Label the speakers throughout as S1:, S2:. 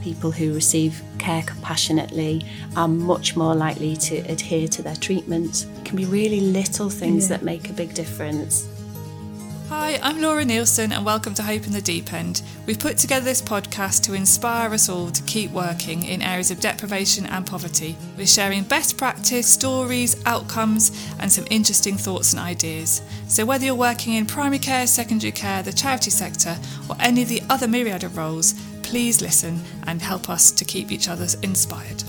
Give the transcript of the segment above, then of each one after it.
S1: people who receive care compassionately are much more likely to adhere to their treatment. It can be really little things yeah. that make a big difference.
S2: Hi, I'm Laura Neilson, and welcome to Hope in the Deep End. We've put together this podcast to inspire us all to keep working in areas of deprivation and poverty. We're sharing best practice, stories, outcomes, and some interesting thoughts and ideas. So, whether you're working in primary care, secondary care, the charity sector, or any of the other myriad of roles, please listen and help us to keep each other inspired.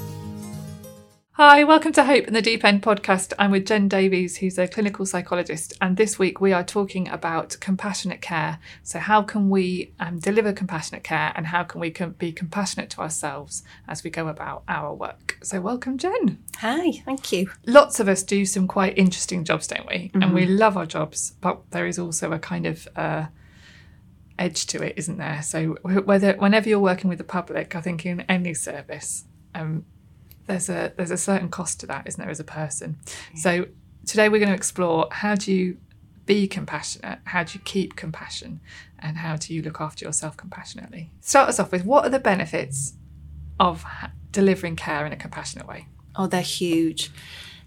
S2: Hi, welcome to Hope in the Deep End podcast. I'm with Jen Davies, who's a clinical psychologist, and this week we are talking about compassionate care. So, how can we um, deliver compassionate care and how can we com- be compassionate to ourselves as we go about our work? So, welcome, Jen.
S1: Hi, thank you.
S2: Lots of us do some quite interesting jobs, don't we? Mm-hmm. And we love our jobs, but there is also a kind of uh, edge to it, isn't there? So, whether whenever you're working with the public, I think in any service, um, there's a there's a certain cost to that, isn't there, as a person? Yeah. So today we're going to explore how do you be compassionate, how do you keep compassion, and how do you look after yourself compassionately. Start us off with what are the benefits of delivering care in a compassionate way?
S1: Oh, they're huge.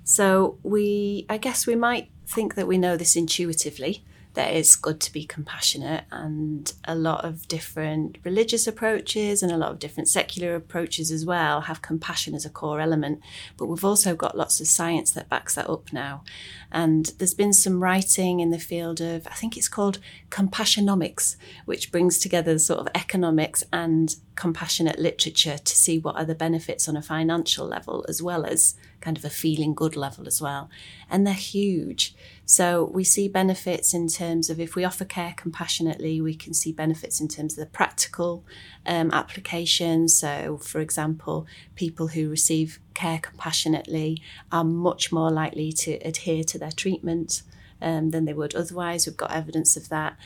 S1: So we, I guess, we might think that we know this intuitively that it's good to be compassionate and a lot of different religious approaches and a lot of different secular approaches as well have compassion as a core element but we've also got lots of science that backs that up now and there's been some writing in the field of i think it's called compassionomics which brings together sort of economics and compassionate literature to see what are the benefits on a financial level as well as kind of a feeling good level as well. And they're huge. So we see benefits in terms of if we offer care compassionately, we can see benefits in terms of the practical um, applications. So, for example, people who receive care compassionately are much more likely to adhere to their treatment um, than they would otherwise. We've got evidence of that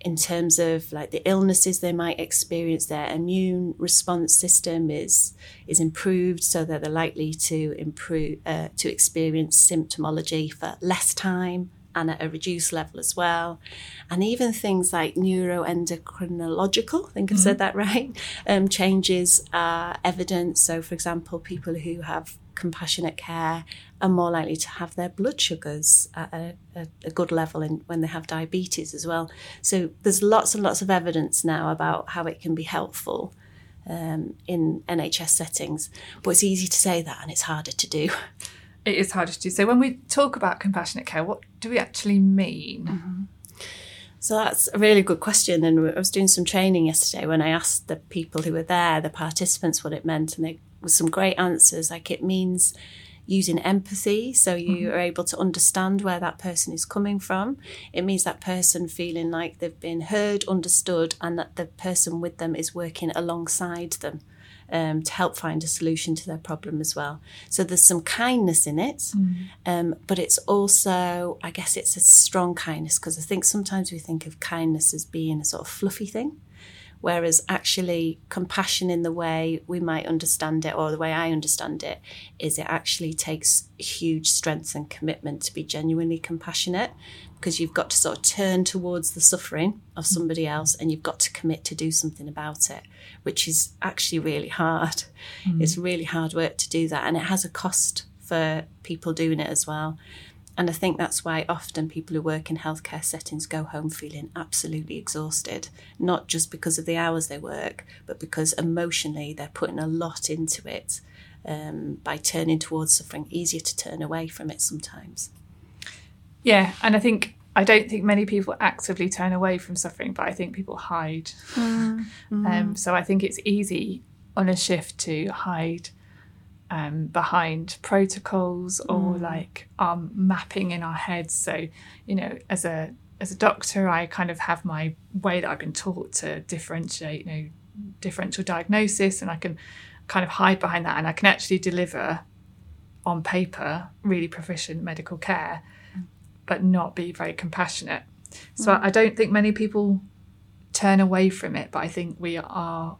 S1: in terms of like the illnesses they might experience their immune response system is is improved so that they're likely to improve uh, to experience symptomology for less time and at a reduced level as well. And even things like neuroendocrinological, I think I've mm-hmm. said that right, um, changes are evident. So, for example, people who have compassionate care are more likely to have their blood sugars at a, a, a good level in, when they have diabetes as well. So there's lots and lots of evidence now about how it can be helpful um, in NHS settings. But it's easy to say that and it's harder to do.
S2: It is harder to do. So when we talk about compassionate care, what do we actually mean?
S1: Mm-hmm. So that's a really good question. And I was doing some training yesterday when I asked the people who were there, the participants, what it meant, and there was some great answers. Like it means using empathy so you mm-hmm. are able to understand where that person is coming from it means that person feeling like they've been heard understood and that the person with them is working alongside them um, to help find a solution to their problem as well. So there's some kindness in it, mm. um, but it's also, I guess, it's a strong kindness because I think sometimes we think of kindness as being a sort of fluffy thing. Whereas actually, compassion in the way we might understand it, or the way I understand it, is it actually takes huge strength and commitment to be genuinely compassionate because you've got to sort of turn towards the suffering of somebody else and you've got to commit to do something about it, which is actually really hard. Mm. It's really hard work to do that, and it has a cost for people doing it as well. And I think that's why often people who work in healthcare settings go home feeling absolutely exhausted, not just because of the hours they work, but because emotionally they're putting a lot into it um, by turning towards suffering, easier to turn away from it sometimes.
S2: Yeah, and I think I don't think many people actively turn away from suffering, but I think people hide. Mm-hmm. Um, so I think it's easy on a shift to hide um, behind protocols or mm. like um, mapping in our heads. So, you know, as a as a doctor, I kind of have my way that I've been taught to differentiate, you know, differential diagnosis, and I can kind of hide behind that, and I can actually deliver on paper really proficient medical care, but not be very compassionate. So mm. I don't think many people turn away from it, but I think we are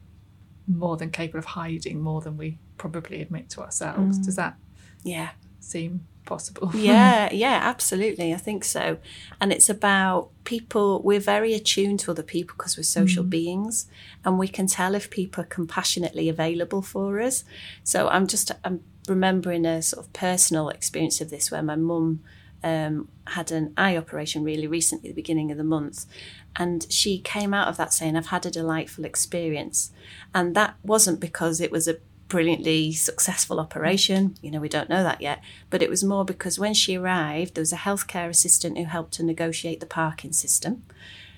S2: more than capable of hiding more than we probably admit to ourselves. Mm. Does that
S1: yeah
S2: seem possible.
S1: yeah, yeah, absolutely. I think so. And it's about people, we're very attuned to other people because we're social mm. beings and we can tell if people are compassionately available for us. So I'm just, I'm remembering a sort of personal experience of this where my mum um, had an eye operation really recently, at the beginning of the month. And she came out of that saying, I've had a delightful experience. And that wasn't because it was a brilliantly successful operation. You know, we don't know that yet. But it was more because when she arrived, there was a healthcare assistant who helped to negotiate the parking system.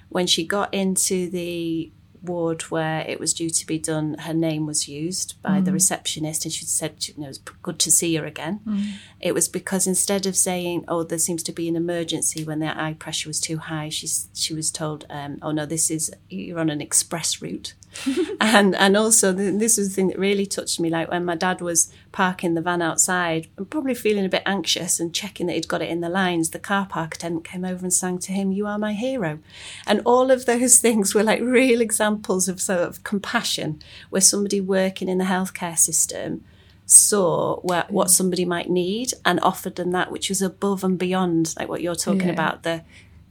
S1: When she got into the ward where it was due to be done, her name was used by mm. the receptionist, and she said, you know, it was good to see her again. Mm. It was because instead of saying, "Oh, there seems to be an emergency," when their eye pressure was too high, she she was told, um, "Oh no, this is you're on an express route." and and also this was the thing that really touched me like when my dad was parking the van outside and probably feeling a bit anxious and checking that he'd got it in the lines the car park attendant came over and sang to him you are my hero and all of those things were like real examples of sort of compassion where somebody working in the healthcare system saw where, what mm. somebody might need and offered them that which was above and beyond like what you're talking yeah. about the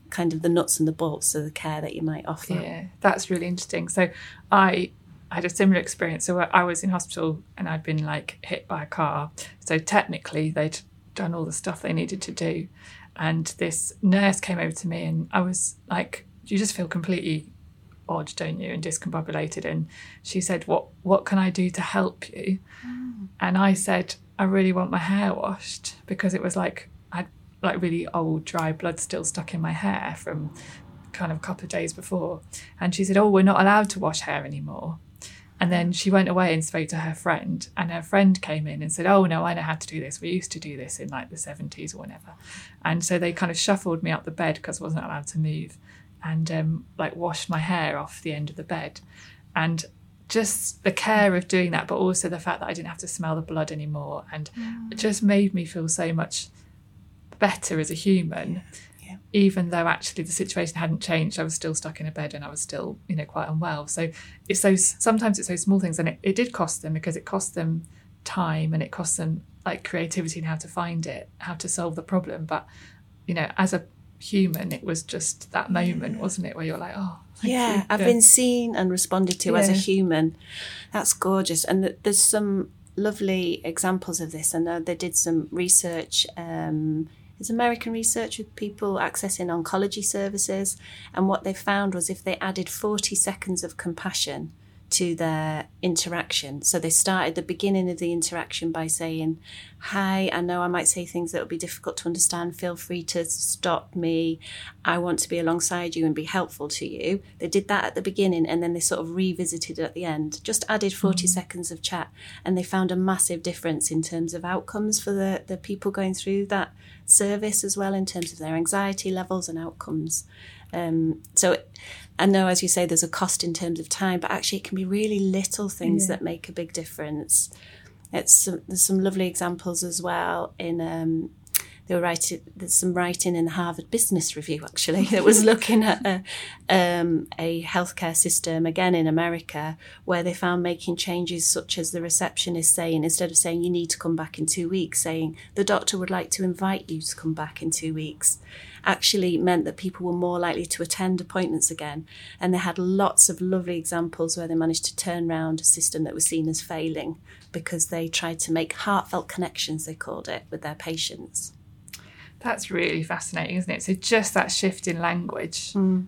S1: kind of the nuts and the bolts of the care that you might offer.
S2: Yeah, that's really interesting. So I had a similar experience. So I was in hospital and I'd been like hit by a car. So technically they'd done all the stuff they needed to do. And this nurse came over to me and I was like, you just feel completely odd, don't you, and discombobulated. And she said, What what can I do to help you? Mm. And I said, I really want my hair washed because it was like I'd like really old dry blood still stuck in my hair from kind of a couple of days before. And she said, Oh, we're not allowed to wash hair anymore. And then she went away and spoke to her friend, and her friend came in and said, Oh, no, I know how to do this. We used to do this in like the 70s or whatever. And so they kind of shuffled me up the bed because I wasn't allowed to move and um, like washed my hair off the end of the bed. And just the care of doing that, but also the fact that I didn't have to smell the blood anymore. And mm. it just made me feel so much better as a human. Yeah. Even though actually the situation hadn't changed, I was still stuck in a bed and I was still, you know, quite unwell. So it's those sometimes it's those small things, and it, it did cost them because it cost them time and it cost them like creativity and how to find it, how to solve the problem. But you know, as a human, it was just that moment, wasn't it, where you're like, oh,
S1: yeah,
S2: you.
S1: I've yeah. been seen and responded to yeah. as a human. That's gorgeous, and there's some lovely examples of this. And they did some research um, it's American research with people accessing oncology services. And what they found was if they added 40 seconds of compassion to their interaction. So they started the beginning of the interaction by saying, Hi, I know I might say things that will be difficult to understand. Feel free to stop me. I want to be alongside you and be helpful to you. They did that at the beginning and then they sort of revisited at the end, just added 40 mm-hmm. seconds of chat. And they found a massive difference in terms of outcomes for the, the people going through that service as well, in terms of their anxiety levels and outcomes. Um, so I know, as you say, there's a cost in terms of time, but actually, it can be really little things yeah. that make a big difference. It's there's some lovely examples as well in um, they were writing there's some writing in the Harvard Business Review actually that was looking at a, um, a healthcare system again in America where they found making changes such as the receptionist saying instead of saying you need to come back in two weeks saying the doctor would like to invite you to come back in two weeks actually meant that people were more likely to attend appointments again and they had lots of lovely examples where they managed to turn around a system that was seen as failing because they tried to make heartfelt connections they called it with their patients
S2: that's really fascinating, isn't it? So just that shift in language mm.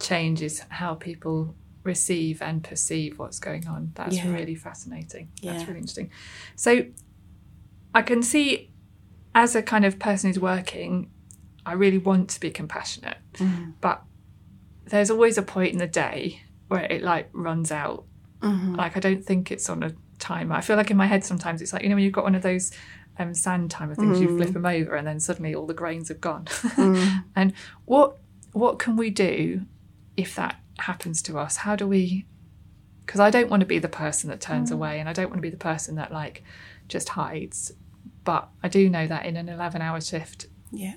S2: changes how people receive and perceive what's going on. That's yeah. really fascinating. That's really interesting. So I can see as a kind of person who's working, I really want to be compassionate, mm. but there's always a point in the day where it like runs out. Mm-hmm. Like I don't think it's on a timer. I feel like in my head sometimes it's like you know when you've got one of those um, sand timer things. You flip them over, and then suddenly all the grains have gone. Mm. and what what can we do if that happens to us? How do we? Because I don't want to be the person that turns mm. away, and I don't want to be the person that like just hides. But I do know that in an eleven-hour shift,
S1: yeah,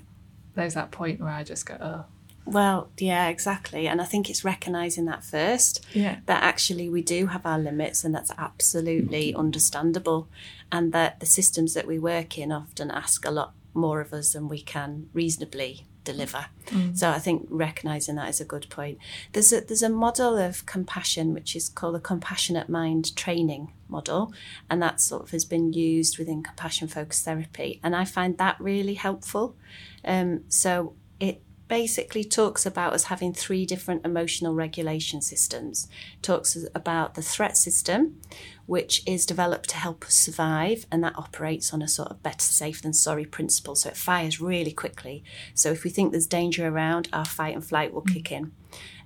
S2: there's that point where I just go, oh.
S1: Well, yeah, exactly. And I think it's recognizing that first.
S2: Yeah.
S1: That actually we do have our limits and that's absolutely understandable and that the systems that we work in often ask a lot more of us than we can reasonably deliver.
S2: Mm.
S1: So I think recognizing that is a good point. There's a there's a model of compassion which is called the compassionate mind training model, and that sort of has been used within compassion focused therapy, and I find that really helpful. Um, so it basically talks about us having three different emotional regulation systems. It talks about the threat system, which is developed to help us survive, and that operates on a sort of better safe than sorry principle. So it fires really quickly. So if we think there's danger around, our fight and flight will kick in,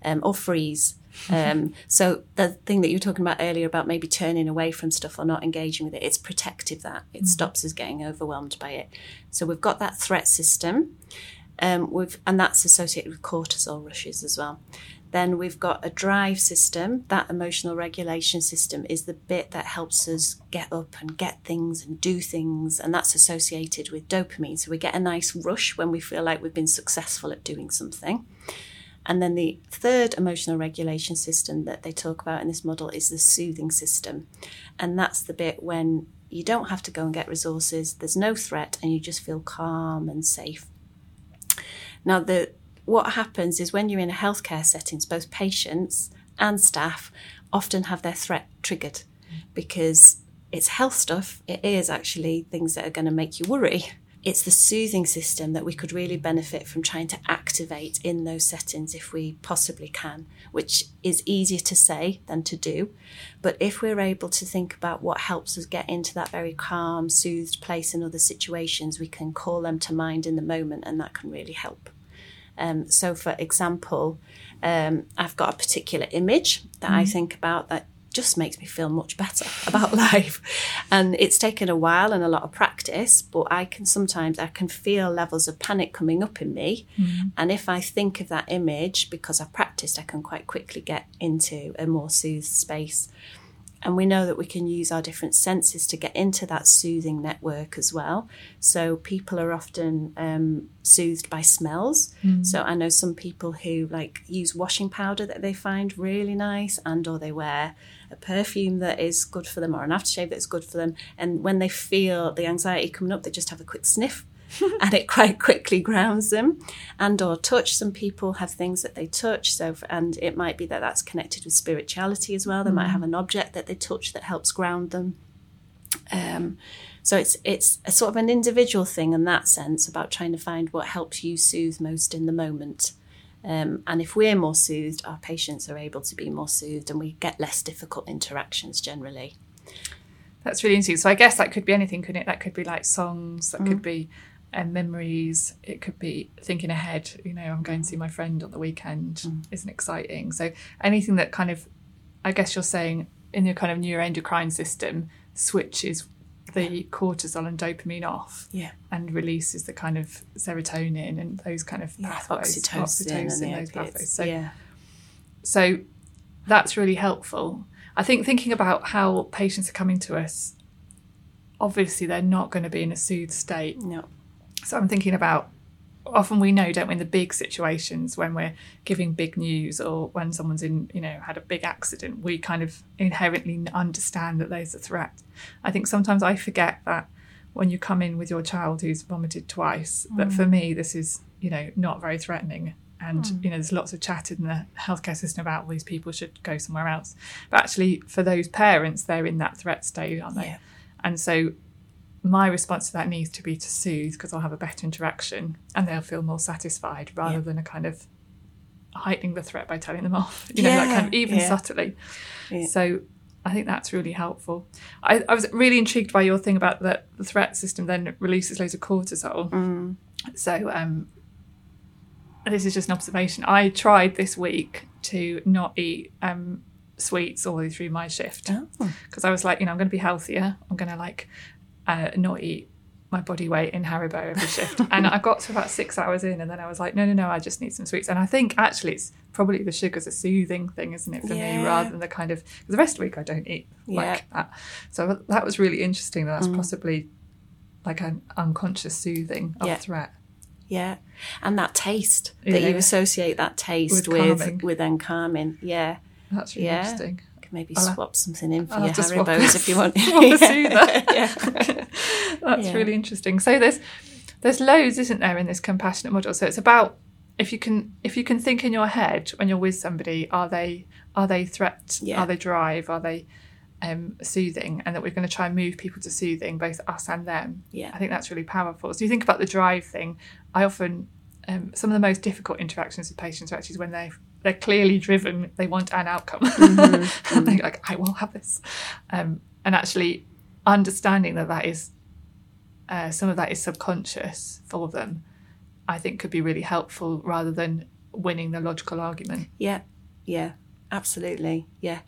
S1: um, or freeze. Um, so the thing that you were talking about earlier about maybe turning away from stuff or not engaging with it, it's protective. That it stops us getting overwhelmed by it. So we've got that threat system. Um, and that's associated with cortisol rushes as well. Then we've got a drive system. That emotional regulation system is the bit that helps us get up and get things and do things, and that's associated with dopamine. So we get a nice rush when we feel like we've been successful at doing something. And then the third emotional regulation system that they talk about in this model is the soothing system. And that's the bit when you don't have to go and get resources, there's no threat, and you just feel calm and safe. Now, the what happens is when you're in a healthcare settings, both patients and staff often have their threat triggered because it's health stuff. It is actually things that are going to make you worry. It's the soothing system that we could really benefit from trying to activate in those settings if we possibly can, which is easier to say than to do. But if we're able to think about what helps us get into that very calm, soothed place in other situations, we can call them to mind in the moment, and that can really help. Um, so, for example, um, I've got a particular image that I think about that just makes me feel much better about life. And it's taken a while and a lot of practice, but I can sometimes I can feel levels of panic coming up in me. Mm-hmm. And if I think of that image because I've practiced, I can quite quickly get into a more soothed space. And we know that we can use our different senses to get into that soothing network as well. So people are often um, soothed by smells. So I know some people who like use washing powder that they find really nice, and or they wear a perfume that is good for them or an aftershave that's good for them. And when they feel the anxiety coming up, they just have a quick sniff and it quite quickly grounds them and or touch some people have things that they touch so and it might be that that's connected with spirituality as well they might have an object that they touch that helps ground them um, so it's it's a sort of an individual thing in that sense about trying to find what helps you soothe most in the moment um, and if we're more soothed our patients are able to be more soothed and we get less difficult interactions generally
S2: That's really interesting. So I guess that could be anything, couldn't it? That could be like songs, that
S1: Mm.
S2: could be um, memories, it could be thinking ahead. You know, I'm going to see my friend on the weekend.
S1: Mm.
S2: Isn't exciting. So anything that kind of, I guess you're saying in your kind of neuroendocrine system switches the cortisol and dopamine off
S1: yeah
S2: and releases the kind of serotonin and those kind of pathways,
S1: oxytocin, and
S2: those pathways. So
S1: yeah
S2: so that's really helpful. I think thinking about how patients are coming to us, obviously they're not going to be in a soothed state.
S1: no
S2: So I'm thinking about often we know, don't we, in the big situations when we're giving big news or when someone's in, you know, had a big accident, we kind of inherently understand that there's a threat. I think sometimes I forget that when you come in with your child who's vomited twice, that for mm. me this is, you know, not very threatening. And mm. you know, there's lots of chat in the healthcare system about all these people should go somewhere else. But actually, for those parents, they're in that threat state, aren't they?
S1: Yeah.
S2: And so my response to that needs to be to soothe because I'll have a better interaction and they'll feel more satisfied rather
S1: Yeah.
S2: than a kind of heightening the threat by telling them off, you know, that kind of even
S1: yeah.
S2: subtly.
S1: Yeah.
S2: So I think that's really helpful. I, I was really intrigued by your thing about that the threat system then releases loads of cortisol.
S1: Mm.
S2: So um, this is just an observation. I tried this week to not eat um, sweets all the way through my shift
S1: Oh.
S2: because I was like, you know, I'm going to be healthier. I'm going to like uh, not eat my body weight in Haribo every shift. and I got to about six hours in, and then I was like, no, no, no, I just need some sweets. And I think actually it's probably the sugar's a soothing thing, isn't it, for me, rather than the kind of the rest of the week I don't eat like that. So that was really interesting. That that's
S1: Mm.
S2: possibly like an unconscious soothing of
S1: Yeah.
S2: threat.
S1: Yeah, and that taste that you associate that taste
S2: With
S1: with with, then calming. Yeah,
S2: That's really
S1: Yeah.
S2: interesting.
S1: Maybe
S2: I'll have-
S1: swap something in for
S2: I'll
S1: your
S2: have
S1: Haribos if you want.
S2: swap a soother.
S1: yeah.
S2: That's
S1: Yeah.
S2: really interesting. So there's there's loads, isn't there, in this compassionate model? So it's about if you can if you can think in your head when you're with somebody, are they are they threat?
S1: Yeah.
S2: Are they drive? Are they um, soothing? And that we're going to try and move people to soothing, both us and them.
S1: Yeah.
S2: I think that's really powerful. So you think about the drive thing. I often um, some of the most difficult interactions with patients are actually when they they're clearly driven. They want an outcome,
S1: Mm-hmm.
S2: and they're like, "I will have this," um, and actually understanding that that is uh, some of that is subconscious for them. I think could be really helpful rather than winning the logical argument.
S1: Yeah, yeah, absolutely. Yeah.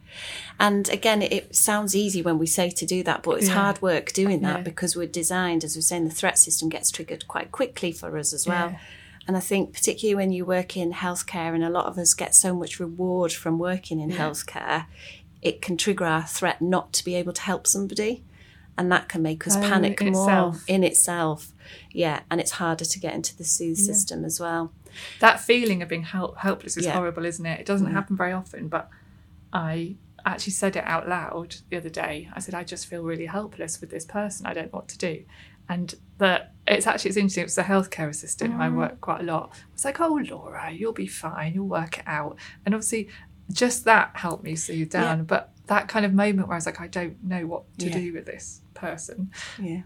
S1: And again, it, it sounds easy when we say to do that, but it's
S2: Yeah.
S1: hard work doing that
S2: Yeah.
S1: because we're designed, as we're saying, the threat system gets triggered quite quickly for us as well.
S2: Yeah.
S1: And I think, particularly when you work in healthcare, and a lot of us get so much reward from working in healthcare, it can trigger our threat not to be able to help somebody. And that can make us
S2: Oh,
S1: panic
S2: in
S1: more
S2: itself.
S1: in itself. Yeah. And it's harder to get into the soothe system as well.
S2: That feeling of being help- helpless is
S1: Yeah.
S2: horrible, isn't it? It doesn't mm. happen very often, but I actually said it out loud the other day. I said, I just feel really helpless with this person. I don't know what to do. And the it's actually it's interesting. It was a healthcare assistant who I mm. work quite a lot. It's like, oh Laura, you'll be fine. You'll work it out. And obviously, just that helped me soothe down.
S1: Yeah.
S2: But that kind of moment where I was like, I don't know what to
S1: Yeah.
S2: do with this person.
S1: Yeah.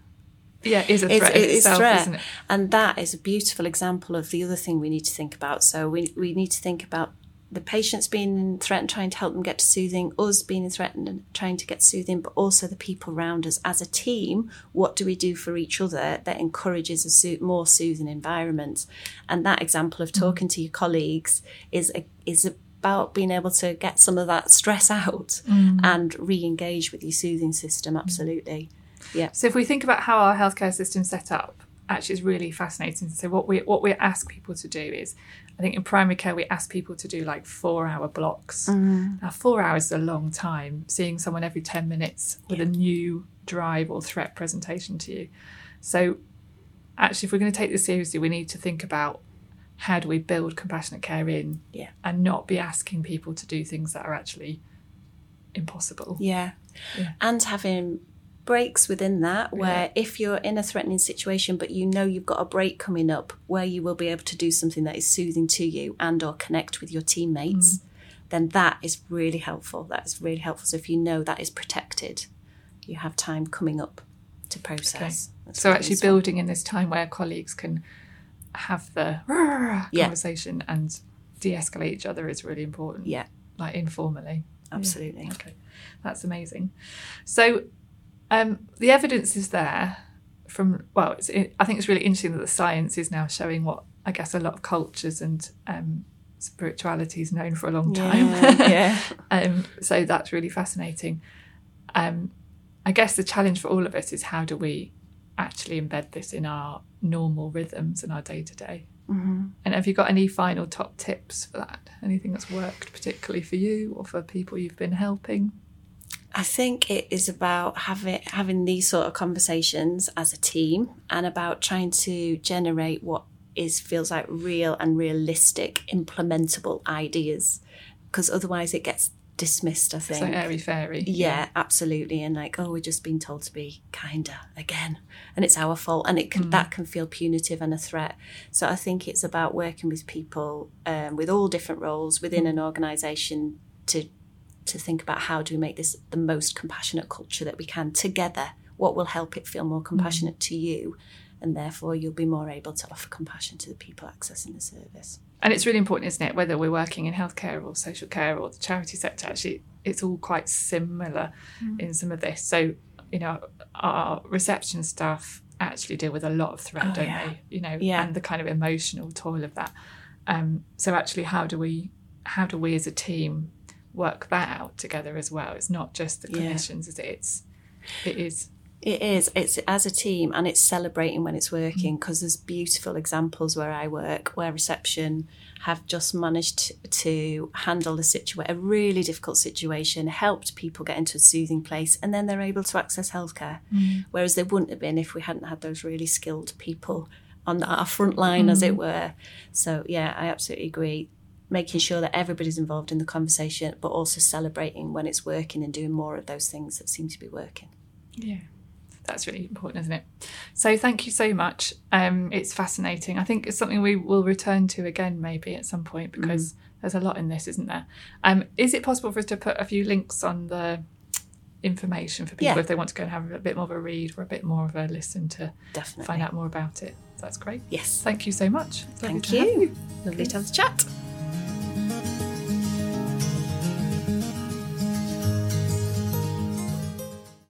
S2: Yeah, is a threat in
S1: it's
S2: itself,
S1: threat.
S2: isn't it?
S1: And that is a beautiful example of the other thing we need to think about. So we, we need to think about the patients being threatened, trying to help them get to soothing, us being threatened and trying to get soothing, but also the people around us. As a team, what do we do for each other that encourages a soo- more soothing environment? And that example of talking to your colleagues is a, is about being able to get some of that stress out mm. and re-engage with your soothing system. Absolutely. Yeah.
S2: So if we think about how our healthcare system's set up, actually it's really fascinating. So what we what we ask people to do is I think in primary care we ask people to do like four hour blocks. Mm-hmm. Now four hours is a long time, seeing someone every ten minutes with a new drive or threat presentation to you. So actually if we're going to take this seriously, we need to think about how do we build compassionate care in
S1: Yeah.
S2: and not be asking people to do things that are actually impossible.
S1: Yeah.
S2: Yeah.
S1: And having breaks within that where if you're in a threatening situation but you know you've got a break coming up where you will be able to do something that is soothing to you and or connect with your teammates mm. then that is really helpful that is really helpful so if you know that is protected you have time coming up to process That's
S2: So actually building in this time where colleagues can have the
S1: Yeah.
S2: conversation and de-escalate each other is really important.
S1: yeah
S2: Like informally.
S1: absolutely
S2: Okay. That's amazing. So um, the evidence is there from well, it's, it, I think it's really interesting that the science is now showing what I guess a lot of cultures and um, spirituality is known for a long time.
S1: yeah, yeah.
S2: um, so that's really fascinating. Um, I guess the challenge for all of us is how do we actually embed this in our normal rhythms and our day to day? And have you got any final top tips for that? Anything that's worked particularly for you or for people you've been helping?
S1: I think it is about having having these sort of conversations as a team and about trying to generate what is feels like real and realistic implementable ideas because otherwise it gets dismissed I think.
S2: So
S1: think.
S2: airy fairy.
S1: yeah, absolutely and like oh we're just being told to be kinder again and it's our fault and it can that can feel punitive and a threat. So I think it's about working with people um, with all different roles within an organization to to think about how do we make this the most compassionate culture that we can together what will help it feel more compassionate to you and therefore you'll be more able to offer compassion to the people accessing the service
S2: And it's really important, isn't it? Whether we're working in healthcare or social care or the charity sector, actually, it's all quite similar in some of this. So, you know, our reception staff actually deal with a lot of threat,
S1: Oh,
S2: don't
S1: yeah.
S2: they? You know,
S1: Yeah.
S2: and the kind of emotional toil of that. Um, so, actually, how do we, how do we as a team work that out together as well? It's not just the
S1: Yeah.
S2: clinicians, is it? It's, it is.
S1: It is. It's as a team and it's celebrating when it's working mm. because there's beautiful examples where I work where reception have just managed to, handle the situation, a really difficult situation, helped people get into a soothing place, and then they're able to access healthcare. Mm. Whereas they wouldn't have been if we hadn't had those really skilled people on our front line, as it mm. were. So, yeah, I absolutely agree. Making sure that everybody's involved in the conversation, but also celebrating when it's working and doing more of those things that seem to be working.
S2: Yeah. that's really important, isn't it? So thank you so much. Um, it's fascinating. I think it's something we will return to again maybe at some point because there's a lot in this, isn't there? Um, is it possible for us to put a few links on the information for people
S1: Yeah.
S2: if they want to go and have a bit more of a read or a bit more of a listen to
S1: Definitely.
S2: find out more about it? That's great.
S1: Yes.
S2: Thank you so much. It's
S1: Thank
S2: have
S1: you. Lovely to have the chat.